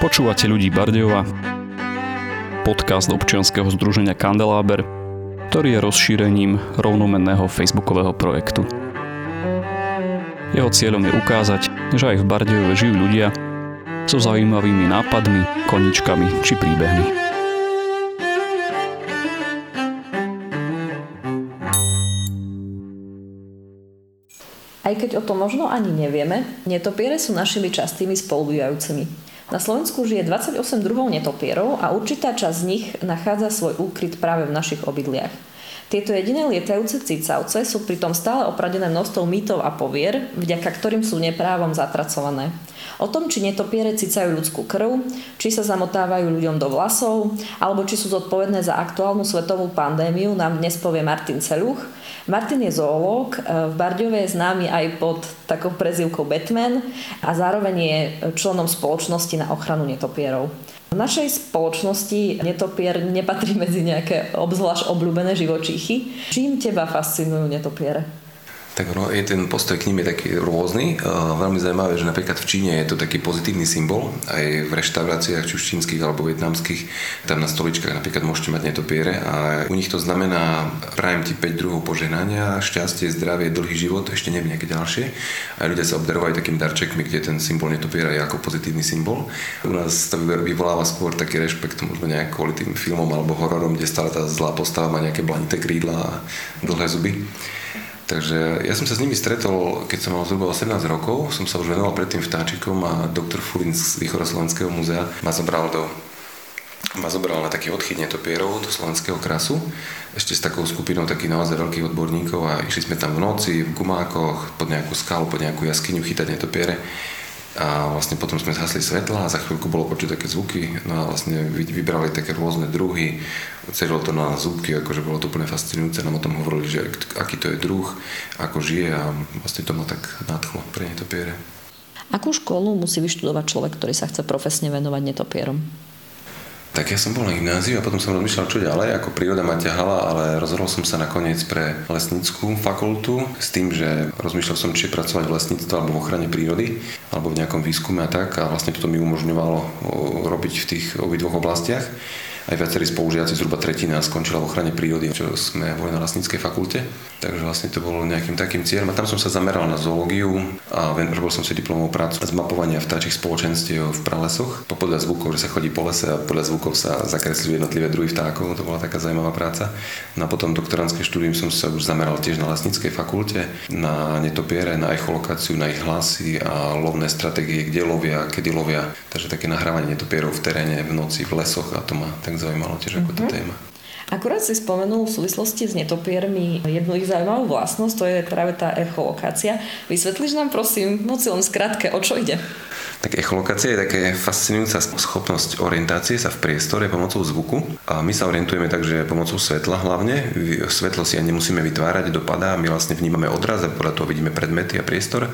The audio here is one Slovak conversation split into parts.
Počúvate ľudí Bardejova, podcast občianskeho združenia Kandeláber, ktorý je rozšírením rovnomenného facebookového projektu. Jeho cieľom je ukázať, že aj v Bardejove žijú ľudia so zaujímavými nápadmi, koničkami či príbehmi. Aj keď o to možno ani nevieme, netopiere sú našimi častými spolubývajúcimi. Na Slovensku žije 28 druhov netopierov a určitá časť z nich nachádza svoj úkryt práve v našich obydliach. Tieto jediné lietajúce cicavce sú pritom stále opradené množstvom mýtov a povier, vďaka ktorým sú neprávom zatracované. O tom, či netopiere cicajú ľudskú krv, či sa zamotávajú ľuďom do vlasov, alebo či sú zodpovedné za aktuálnu svetovú pandémiu, nám dnes povie Martin Celuch, Martin je zoológ, e, v Bardiove je známy aj pod takou prezivkou Batman a zároveň je členom spoločnosti na ochranu netopierov. V našej spoločnosti netopier nepatrí medzi nejaké obzvlášť obľúbené živočíchy. Čím teba fascinujú netopiere? Tak je ten postoj k ním je taký rôzny. Veľmi zaujímavé, že napríklad v Číne je to taký pozitívny symbol. Aj v reštauráciách, či už čínskych alebo vietnamských, tam na stoličkách napríklad môžete mať netopiere. A u nich to znamená, prajem ti 5 druhov poženania, šťastie, zdravie, dlhý život, ešte neviem nejaké ďalšie. A ľudia sa obdarovajú takými darčekmi, kde ten symbol netopiera je ako pozitívny symbol. U nás to vyvoláva skôr taký rešpekt možno nejak kvôli filmom alebo hororom, kde stále tá zlá postava má nejaké blanité krídla a dlhé zuby. Takže ja som sa s nimi stretol, keď som mal zhruba 18 rokov, som sa už venoval predtým vtáčikom a doktor Fulin z Východoslovenského múzea ma zobral do ma zobral na taký odchyt netopierov do slovenského krasu, ešte s takou skupinou takých naozaj veľkých odborníkov a išli sme tam v noci, v gumákoch, pod nejakú skalu, pod nejakú jaskyňu chytať netopiere a vlastne potom sme zhasli svetla a za chvíľku bolo počuť také zvuky no a vlastne vybrali také rôzne druhy celilo to na zvuky, akože bolo to úplne fascinujúce nám o tom hovorili, že aký to je druh, ako žije a vlastne to ma tak nadchlo pre netopiere. Akú školu musí vyštudovať človek, ktorý sa chce profesne venovať netopierom? Tak ja som bol na gymnáziu a potom som rozmýšľal, čo ďalej, ako príroda ma ťahala, ale rozhodol som sa nakoniec pre lesnickú fakultu s tým, že rozmýšľal som, či pracovať v lesníctve alebo v ochrane prírody, alebo v nejakom výskume a tak. A vlastne toto mi umožňovalo robiť v tých obidvoch oblastiach aj viacerí spolužiaci, zhruba tretina skončila v ochrane prírody, čo sme boli na lesníckej fakulte. Takže vlastne to bolo nejakým takým cieľom. A tam som sa zameral na zoológiu a robil som si diplomovú prácu z mapovania vtáčich spoločenstiev v pralesoch. Podľa zvukov, že sa chodí po lese a podľa zvukov sa zakresľujú jednotlivé druhy vtákov. To bola taká zaujímavá práca. No a potom doktorantské štúdium som sa už zameral tiež na lesníckej fakulte, na netopiere, na echolokáciu, na ich hlasy a lovné stratégie, kde lovia, kedy lovia. Takže také nahrávanie netopierov v teréne, v noci, v lesoch a to ma tak zaujímalo tiež ako mm-hmm. tá mhm. téma. Akurát si spomenul v súvislosti s netopiermi jednu ich zaujímavú vlastnosť, to je práve tá echolokácia. Vysvetlíš nám prosím, moc len skratke, o čo ide? Tak echolokácia je také fascinujúca schopnosť orientácie sa v priestore pomocou zvuku. A my sa orientujeme tak, že pomocou svetla hlavne. Svetlo si ani nemusíme vytvárať, dopadá, my vlastne vnímame odraz a podľa toho vidíme predmety a priestor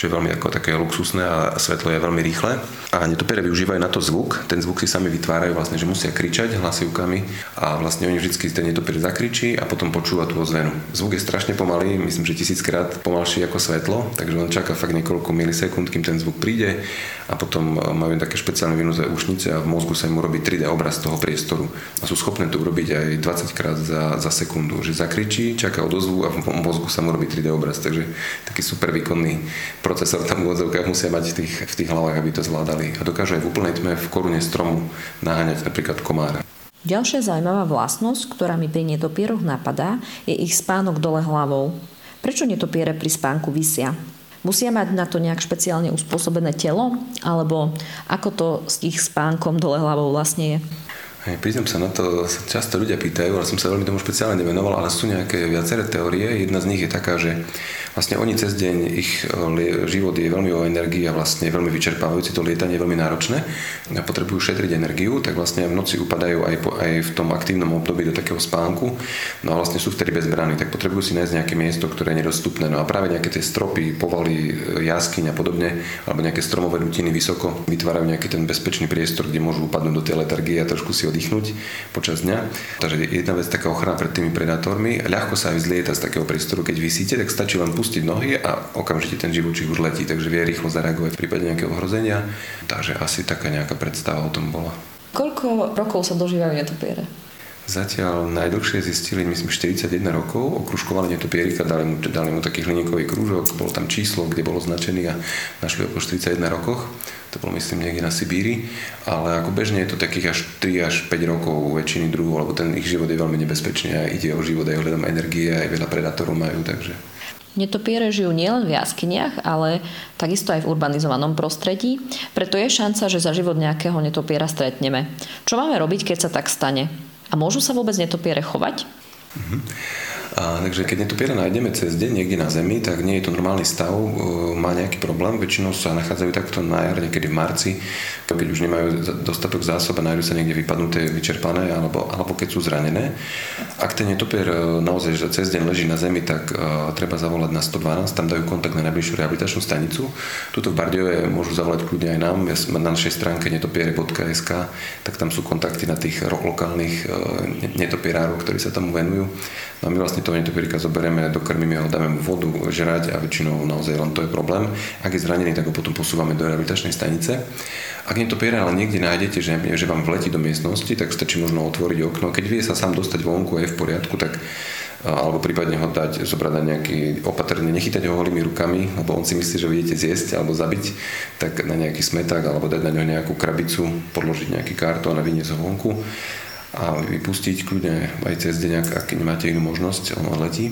čo je veľmi ako také luxusné a svetlo je veľmi rýchle. A netopiere využívajú na to zvuk, ten zvuk si sami vytvárajú vlastne, že musia kričať hlasivkami a vlastne oni vždy ten netopier zakričí a potom počúva tú ozvenu. Zvuk je strašne pomalý, myslím, že tisíckrát pomalší ako svetlo, takže on čaká fakt niekoľko milisekúnd, kým ten zvuk príde a potom majú také špeciálne vynuté ušnice a v mozgu sa im urobí 3D obraz toho priestoru. A sú schopné to urobiť aj 20 krát za, za sekundu, že zakričí, čaká odozvu a v mozgu sa mu robí 3D obraz, takže taký super výkonný procesor tam v odzovkách musia mať v tých, v tých hlavách, aby to zvládali. A dokážu aj v úplnej tme v korune stromu naháňať napríklad komára. Ďalšia zaujímavá vlastnosť, ktorá mi pri netopieroch napadá, je ich spánok dole hlavou. Prečo netopiere pri spánku vysia? Musia mať na to nejak špeciálne uspôsobené telo? Alebo ako to s ich spánkom dole hlavou vlastne je? Hej, priznám sa na to, sa často ľudia pýtajú, ale som sa veľmi tomu špeciálne nevenoval, ale sú nejaké viaceré teórie. Jedna z nich je taká, že vlastne oni cez deň, ich e, život je veľmi o energii a vlastne veľmi vyčerpávajúci, to lietanie je veľmi náročné a potrebujú šetriť energiu, tak vlastne v noci upadajú aj, po, aj v tom aktívnom období do takého spánku, no a vlastne sú vtedy bez brány, tak potrebujú si nájsť nejaké miesto, ktoré je nedostupné. No a práve nejaké tie stropy, povaly, e, jaskyň a podobne, alebo nejaké stromové dutiny vysoko vytvárajú nejaký ten bezpečný priestor, kde môžu upadnúť do tej letargie a trošku si oddychnúť počas dňa. Takže jedna vec taká ochrana pred tými predátormi. Ľahko sa aj z takého priestoru, keď vysíte, tak stačí len pustiť nohy a okamžite ten živočích už letí, takže vie rýchlo zareagovať v prípade nejakého ohrozenia. Takže asi taká nejaká predstava o tom bola. Koľko rokov sa dožívajú netopiere? Zatiaľ najdlhšie zistili, myslím, 41 rokov, okružkovali netopierika, dali mu, dali mu taký hliníkový krúžok, bolo tam číslo, kde bolo značený a našli okolo 41 rokoch. To bolo, myslím, niekde na Sibíri, ale ako bežne je to takých až 3 až 5 rokov u väčšiny druhov, lebo ten ich život je veľmi nebezpečný a ide o život aj ohľadom energie, aj veľa predátorov majú, takže... Netopiere žijú nielen v jaskyniach, ale takisto aj v urbanizovanom prostredí, preto je šanca, že za život nejakého netopiera stretneme. Čo máme robiť, keď sa tak stane? A môžu sa vôbec netopiere chovať? Uh-huh. A, takže keď netopiera nájdeme cez deň niekde na Zemi, tak nie je to normálny stav, e, má nejaký problém. Väčšinou sa nachádzajú takto na jar, niekedy v marci, keď už nemajú dostatok zásob a nájdu sa niekde vypadnuté, vyčerpané, alebo, alebo keď sú zranené. Ak ten netopier e, naozaj že cez deň leží na Zemi, tak uh, treba zavolať na 112, tam dajú kontakt na najbližšiu rehabilitačnú stanicu. Tuto v Bardiove môžu zavolať kľudne aj nám, na našej stránke netopiere.sk, tak tam sú kontakty na tých lokálnych uh, netopierárov, ktorí sa tomu venujú. No my vlastne toho netopírika zoberieme, dokrmíme ho, dáme mu vodu, žrať a väčšinou naozaj len to je problém. Ak je zranený, tak ho potom posúvame do rehabilitačnej stanice. Ak netopiera ale niekde nájdete, že, že vám vletí do miestnosti, tak stačí možno otvoriť okno. Keď vie sa sám dostať vonku a je v poriadku, tak alebo prípadne ho dať, zobrať na nejaký opatrne, nechytať ho holými rukami, lebo on si myslí, že viete zjesť alebo zabiť, tak na nejaký smeták alebo dať na ňo nejakú krabicu, podložiť nejaký kartón a vyniesť ho vonku a vypustiť kľudne aj cez deň, ak, nemáte inú možnosť, on letí.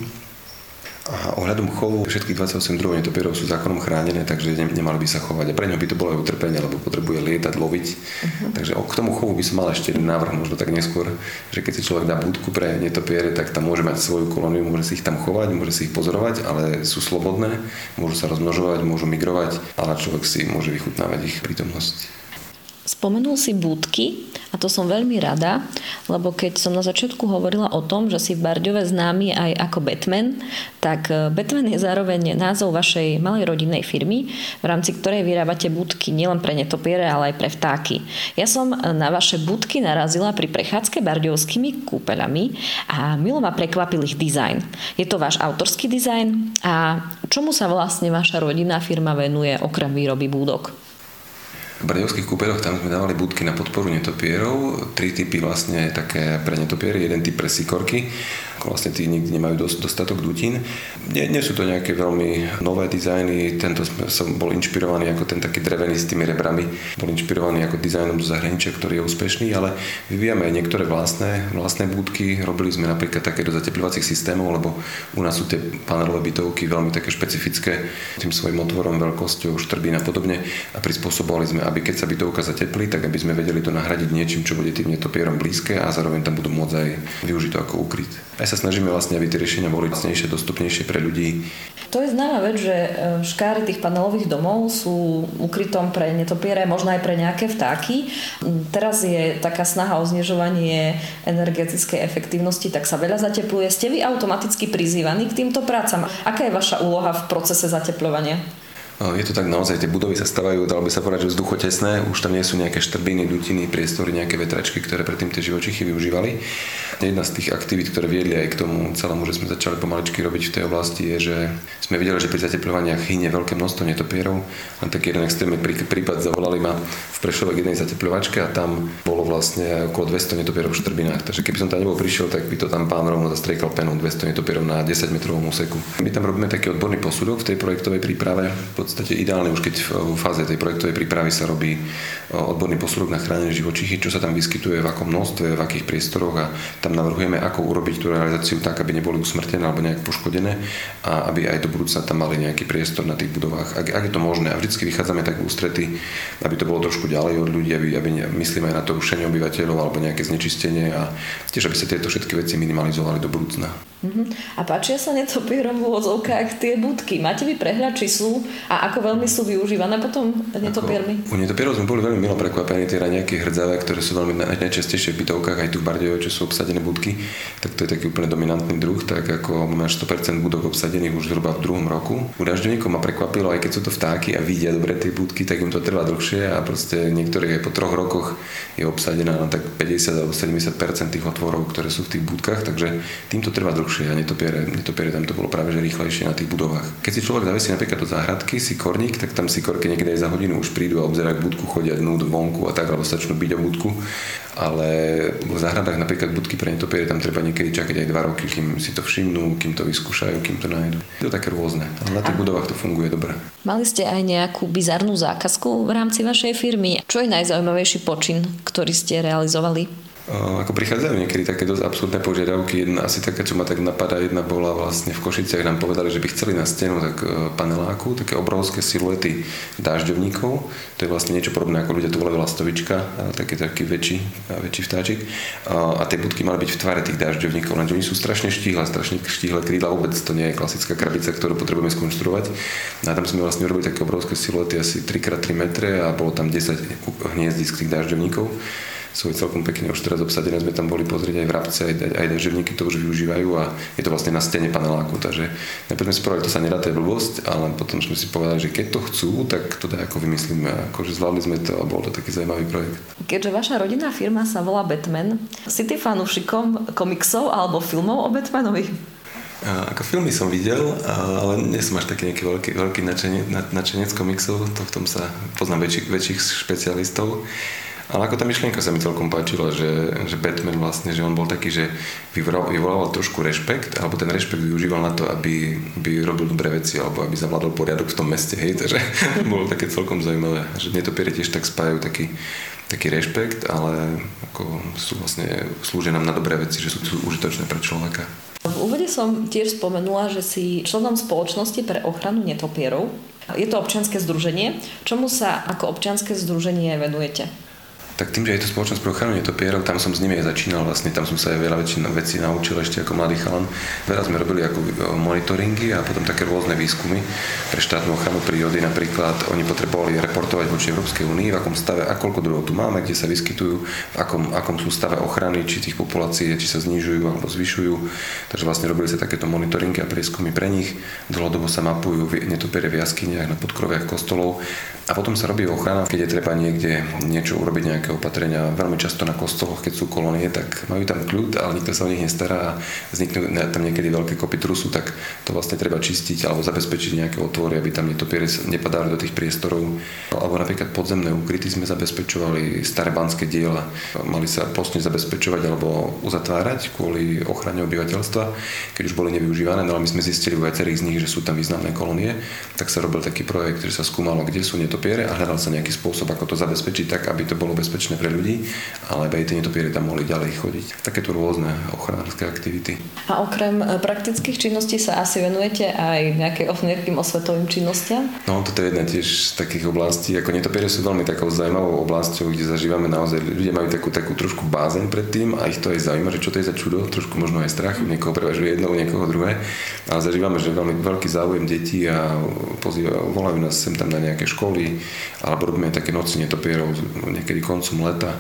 A ohľadom chovu všetkých 28 druhov netopierov sú zákonom chránené, takže ne, nemali by sa chovať. A pre ňo by to bolo aj utrpenie, lebo potrebuje lietať, loviť. Uh-huh. Takže k tomu chovu by som mal ešte jeden návrh, možno tak neskôr, že keď si človek dá budku pre netopiere, tak tam môže mať svoju kolóniu, môže si ich tam chovať, môže si ich pozorovať, ale sú slobodné, môžu sa rozmnožovať, môžu migrovať, ale človek si môže vychutnávať ich prítomnosť. Spomenul si búdky to som veľmi rada, lebo keď som na začiatku hovorila o tom, že si v Bardiove známy aj ako Batman, tak e, Batman je zároveň názov vašej malej rodinnej firmy, v rámci ktorej vyrábate búdky nielen pre netopiere, ale aj pre vtáky. Ja som na vaše búdky narazila pri prechádzke bardiovskými kúpeľami a milo ma prekvapil ich dizajn. Je to váš autorský dizajn a čomu sa vlastne vaša rodinná firma venuje okrem výroby búdok? V Brdejovských kúpeľoch tam sme dávali budky na podporu netopierov, tri typy vlastne také pre netopiery, jeden typ pre sikorky, vlastne tí nikdy nemajú dostatok dutín. Nie, nie sú to nejaké veľmi nové dizajny, tento som bol inšpirovaný ako ten taký drevený s tými rebrami, bol inšpirovaný ako dizajnom zo zahraničia, ktorý je úspešný, ale vyvíjame aj niektoré vlastné, vlastné budky, robili sme napríklad také do zateplovacích systémov, lebo u nás sú tie panelové bytovky veľmi také špecifické tým svojim otvorom, veľkosťou, štrbín a podobne a prispôsobovali sme aby keď sa bytovka zateplí, tak aby sme vedeli to nahradiť niečím, čo bude tým netopierom blízke a zároveň tam budú môcť aj využiť to ako ukryt. Aj sa snažíme vlastne, aby tie riešenia boli lacnejšie, dostupnejšie pre ľudí. To je známa vec, že e, škáry tých panelových domov sú ukrytom pre netopiere, možno aj pre nejaké vtáky. Teraz je taká snaha o znižovanie energetickej efektívnosti, tak sa veľa zatepluje. Ste vy automaticky prizývaní k týmto prácam? Aká je vaša úloha v procese zateplovania? Je to tak naozaj, tie budovy sa stavajú, dalo by sa povedať, že vzduchotesné, už tam nie sú nejaké štrbiny, dutiny, priestory, nejaké vetračky, ktoré predtým tie živočichy využívali. Jedna z tých aktivít, ktoré viedli aj k tomu celému, že sme začali pomaličky robiť v tej oblasti, je, že sme videli, že pri zateplovaniach hynie veľké množstvo netopierov. Len taký jeden extrémny prípad zavolali ma v Prešove k jednej zateplovačke a tam bolo vlastne okolo 200 netopierov v štrbinách. Takže keby som tam nebol prišiel, tak by to tam pán rovno zastriekal penu 200 netopierov na 10 metrovom úseku. My tam robíme taký odborný posudok v tej projektovej príprave podstate ideálne už keď v fáze tej projektovej prípravy sa robí e, odborný posudok na chránené živočichy, čo sa tam vyskytuje, v akom množstve, v akých priestoroch a tam navrhujeme, ako urobiť tú realizáciu tak, aby neboli usmrtené alebo nejak poškodené a aby aj do budúcna tam mali nejaký priestor na tých budovách, ak, ak je to možné. A vždy vychádzame tak ústrety, aby to bolo trošku ďalej od ľudí, aby, aby myslíme aj na to rušenie obyvateľov alebo nejaké znečistenie a tiež, aby sa tieto všetky veci minimalizovali do budúcna. Uh-huh. A páčia sa netopierom v úvodzovkách tie budky. Máte vy prehľad, či sú a Ako veľmi sú využívané potom netopiermi? U netopierov sme boli veľmi milo prekvapení, tie raňaky hrdzavé, ktoré sú veľmi najčastejšie v bytovkách, aj tu v Bardejove, čo sú obsadené budky, tak to je taký úplne dominantný druh, tak ako máš 100% budok obsadených už zhruba v druhom roku. U dažďovníkov ma prekvapilo, aj keď sú to vtáky a vidia dobre tie budky, tak im to trvá dlhšie a proste niektorých aj po troch rokoch je obsadená na tak 50 alebo 70% tých otvorov, ktoré sú v tých budkách, takže týmto trvá dlhšie a netopiere, netopiere tam to bolo práve že rýchlejšie na tých budovách. Keď si človek zavesí napríklad do záhradky, si korník, tak tam si korky niekedy aj za hodinu už prídu a obzerajú budku, chodia dnúť vonku a tak, alebo začnú byť o budku. Ale v záhradách napríklad budky pre netopiere tam treba niekedy čakať aj 2 roky, kým si to všimnú, kým to vyskúšajú, kým to nájdu. Je to také rôzne, ale na tých budovách to funguje dobre. Mali ste aj nejakú bizarnú zákazku v rámci vašej firmy? Čo je najzaujímavejší počin, ktorý ste realizovali? Ako prichádzajú niekedy také dosť absurdné požiadavky. Jedna asi taká, čo ma tak napadá, jedna bola vlastne v Košiciach, nám povedali, že by chceli na stenu tak e, paneláku, také obrovské siluety dážďovníkov. To je vlastne niečo podobné, ako ľudia tu volajú lastovička, taký taký väčší, väčší vtáčik. A tie budky mali byť v tvare tých dážďovníkov, lenže oni sú strašne štíhle, strašne štíhle krídla, vôbec to nie je klasická krabica, ktorú potrebujeme skonštruovať. A tam sme vlastne urobili také obrovské siluety, asi 3x3 metre a bolo tam 10 hniezdisk tých dážďovníkov sú celkom pekne už teraz obsadené. Sme tam boli pozrieť aj vrabce, aj, aj dažďovníky to už využívajú a je to vlastne na stene paneláku. Takže najprv sme si povedali, to sa nedá, to je blbosť, ale potom sme si povedali, že keď to chcú, tak to daj ako vymyslíme. Akože zvládli sme to a bol to taký zaujímavý projekt. Keďže vaša rodinná firma sa volá Batman, si ty fanúšikom komiksov alebo filmov o Batmanovi? A ako filmy som videl, ale nie som až taký nejaký veľký, veľký načenec, načenec komiksov, to v tom sa poznám väčších, väčších špecialistov. Ale ako tá myšlienka sa mi celkom páčila, že, že Batman vlastne, že on bol taký, že vyvolával trošku rešpekt, alebo ten rešpekt využíval na to, aby, aby robil dobré veci, alebo aby zavládol poriadok v tom meste, hej, takže bolo také celkom zaujímavé, že netopiere tiež tak spájajú taký, taký rešpekt, ale ako sú vlastne, slúžia nám na dobré veci, že sú, sú užitočné pre človeka. V úvode som tiež spomenula, že si členom spoločnosti pre ochranu netopierov. Je to občianske združenie. Čomu sa ako občianske združenie venujete? Tak tým, že je to spoločnosť pre ochranu netopierov, tam som s nimi aj začínal, vlastne tam som sa aj veľa vecí naučil ešte ako mladý chalan. Veľa sme robili ako monitoringy a potom také rôzne výskumy pre štátnu ochranu prírody. Napríklad oni potrebovali reportovať voči Európskej únii, v akom stave a koľko druhov tu máme, kde sa vyskytujú, v akom, akom sú stave ochrany, či tých populácií, či sa znižujú alebo zvyšujú. Takže vlastne robili sa takéto monitoringy a prieskumy pre nich. Dlhodobo sa mapujú netopiere v jaskyniach, na podkroviach kostolov a potom sa robí ochrana, keď je treba niekde niečo urobiť, nejaké nejaké opatrenia. Veľmi často na kostoloch, keď sú kolónie, tak majú tam kľud, ale nikto sa o nich nestará a vzniknú tam niekedy veľké kopy trusu, tak to vlastne treba čistiť alebo zabezpečiť nejaké otvory, aby tam netopiere nepadali do tých priestorov. Alebo napríklad podzemné úkryty sme zabezpečovali, staré banské diela mali sa postne zabezpečovať alebo uzatvárať kvôli ochrane obyvateľstva, keď už boli nevyužívané, no ale my sme zistili u viacerých z nich, že sú tam významné kolónie, tak sa robil taký projekt, že sa skúmalo, kde sú netopiere a hľadal sa nejaký spôsob, ako to zabezpečiť tak, aby to bolo bezpečné bezpečné pre ľudí, ale aj tie netopiere tam mohli ďalej chodiť. Takéto rôzne ochranárske aktivity. A okrem e, praktických činností sa asi venujete aj nejaké nejakým osvetovým činnostiam? No, toto je jedna tiež z takých oblastí. Ako netopiere sú veľmi takou zaujímavou oblasťou, kde zažívame naozaj, ľudia majú takú, takú trošku bázeň pred tým a ich to aj zaujíma, že čo to je za čudo, trošku možno aj strach, u niekoho prevažuje jedno, u niekoho druhé. Ale zažívame, že veľmi veľký záujem detí a pozývajú, volajú nás sem tam na nejaké školy, alebo robíme také noci netopierov niekedy koncom koncom leta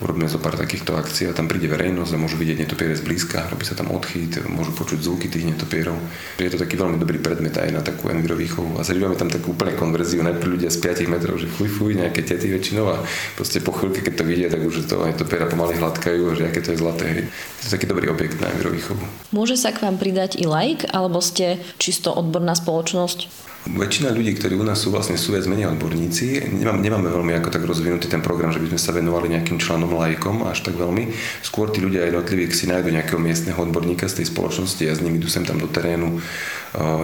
urobíme zo pár takýchto akcií a tam príde verejnosť a môžu vidieť netopiere zblízka, robí sa tam odchyt, môžu počuť zvuky tých netopierov. Je to taký veľmi dobrý predmet aj na takú envirovýchovu a zažívame tam takú úplne konverziu, najprv ľudia z 5 metrov, že fuj, fuj, nejaké tety väčšinou a proste po chvíľke, keď to vidia, tak už to netopiera pomaly hladkajú že aké to je zlaté. Hej. To je taký dobrý objekt na envirovýchovu. Môže sa k vám pridať i like, alebo ste čisto odborná spoločnosť? Väčšina ľudí, ktorí u nás sú vlastne sú viac menej odborníci. Nemám, nemáme veľmi ako tak rozvinutý ten program, že by sme sa venovali nejakým členom lajkom až tak veľmi. Skôr tí ľudia jednotliví si nájdu nejakého miestneho odborníka z tej spoločnosti a s nimi idú sem tam do terénu,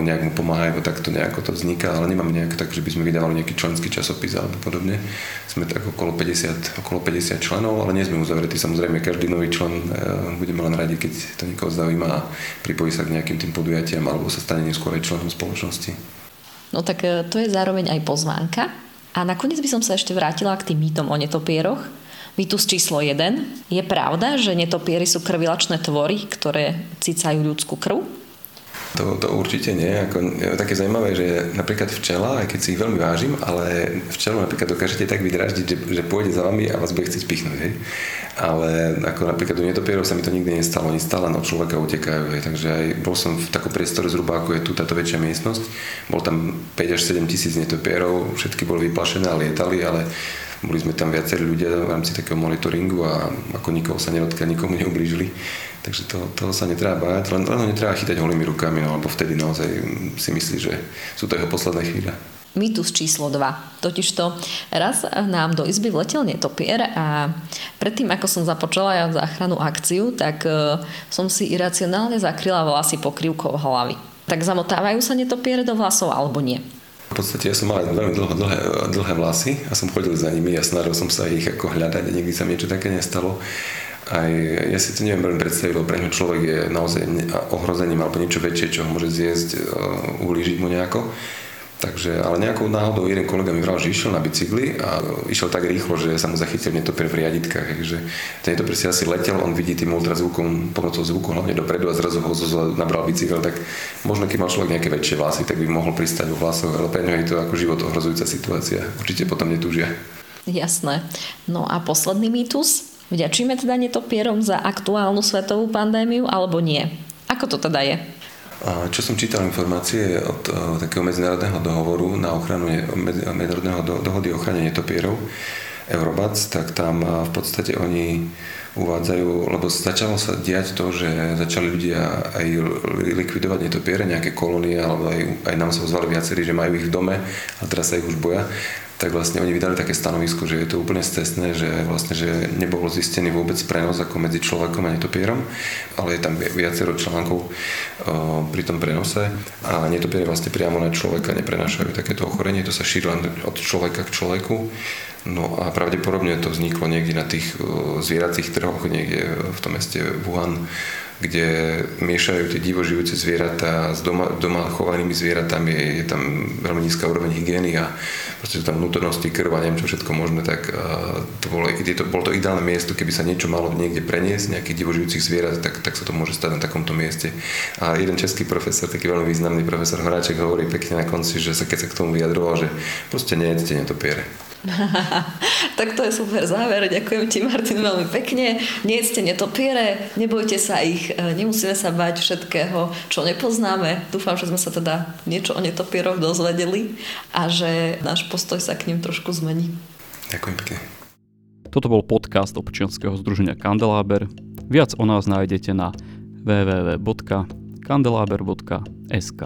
nejak mu pomáhajú, tak to nejako to vzniká, ale nemáme nejak tak, že by sme vydávali nejaký členský časopis alebo podobne. Sme tak okolo 50, okolo 50 členov, ale nie sme uzavretí. Samozrejme, každý nový člen e, budeme len radi, keď to niekoho zaujíma a pripojí sa k nejakým tým podujatiam alebo sa stane neskôr aj členom spoločnosti. No tak e, to je zároveň aj pozvánka. A nakoniec by som sa ešte vrátila k tým mýtom o netopieroch. Mýtus číslo 1. Je pravda, že netopiery sú krvilačné tvory, ktoré cicajú ľudskú krv? To, to určite nie. Ako, je také zaujímavé, že napríklad včela, aj keď si ich veľmi vážim, ale včelu napríklad dokážete tak vydraždiť, že, že pôjde za vami a vás bude chcieť pichnúť. Hej? Ale ako napríklad u netopierov sa mi to nikdy nestalo. Oni stále od človeka utekajú. Hej? Takže aj bol som v takom priestore zhruba ako je tu táto väčšia miestnosť. Bol tam 5 až 7 tisíc netopierov, všetky boli vyplašené a lietali, ale boli sme tam viacerí ľudia v rámci takého monitoringu a ako nikoho sa nedotkli nikomu neublížili. Takže to, toho sa netreba báť, len, len ho netreba chytať holými rukami, no, lebo vtedy naozaj si myslí, že sú to jeho posledné chvíle. Mýtus číslo 2. Totižto raz nám do izby vletel netopier a predtým, ako som započala ja záchranu akciu, tak uh, som si iracionálne zakryla vlasy pokrývkou hlavy. Tak zamotávajú sa netopiere do vlasov alebo nie? V podstate ja som mal veľmi dlho, dlhé, dlhé vlasy a som chodil za nimi a snažil som sa ich ako hľadať a nikdy sa mi niečo také nestalo. Aj ja si to neviem veľmi predstaviť, lebo pre ňo človek je naozaj ohrozením alebo niečo väčšie, čo ho môže zjesť, uh, ublížiť mu nejako. Takže, ale nejakou náhodou jeden kolega mi vral, že išiel na bicykli a išiel tak rýchlo, že sa mu zachytil netopier v riaditkách. Takže ten netopier si asi letel, on vidí tým ultrazvukom, pomocou zvuku hlavne dopredu a zrazu ho nabral bicykel, tak možno keď mal človek nejaké väčšie vlasy, tak by mohol pristať vo vlasoch, ale pre je to ako život ohrozujúca situácia. Určite potom netúžia. Jasné. No a posledný mýtus. Vďačíme teda netopierom za aktuálnu svetovú pandémiu alebo nie? Ako to teda je? Čo som čítal informácie od takého medzinárodného dohovoru na ochranu medzinárodného dohody o ochrane netopierov Eurobac, tak tam v podstate oni uvádzajú, lebo začalo sa diať to, že začali ľudia aj likvidovať netopiere, nejaké kolónie, alebo aj, aj nám sa ozvali viacerí, že majú ich v dome a teraz sa ich už boja tak vlastne oni vydali také stanovisko, že je to úplne stesné, že vlastne, že nebol zistený vôbec prenos ako medzi človekom a netopierom, ale je tam viacero článkov o, pri tom prenose a netopiere vlastne priamo na človeka neprenášajú takéto ochorenie, to sa šíri len od človeka k človeku. No a pravdepodobne to vzniklo niekde na tých zvieracích trhoch, niekde v tom meste Wuhan, kde miešajú tie divožijúce zvieratá s doma, doma chovanými zvieratami, je, je tam veľmi nízka úroveň hygieny a proste sú tam vnútornosti, krv a neviem čo všetko možné, tak to bolo, to, bolo to ideálne miesto, keby sa niečo malo niekde preniesť, nejakých divožijúcich zvierat, tak, tak sa to môže stať na takomto mieste. A jeden český profesor, taký veľmi významný profesor Horáček hovorí pekne na konci, že sa keď sa k tomu vyjadroval, že proste nejedzte netopiere. tak to je super záver. Ďakujem ti, Martin, veľmi pekne. Nie ste netopiere, nebojte sa ich, e, nemusíme sa bať všetkého, čo nepoznáme. Dúfam, že sme sa teda niečo o netopieroch dozvedeli a že náš postoj sa k ním trošku zmení. Ďakujem pekne. Toto bol podcast občianskeho združenia Kandeláber. Viac o nás nájdete na www.kandelaber.sk.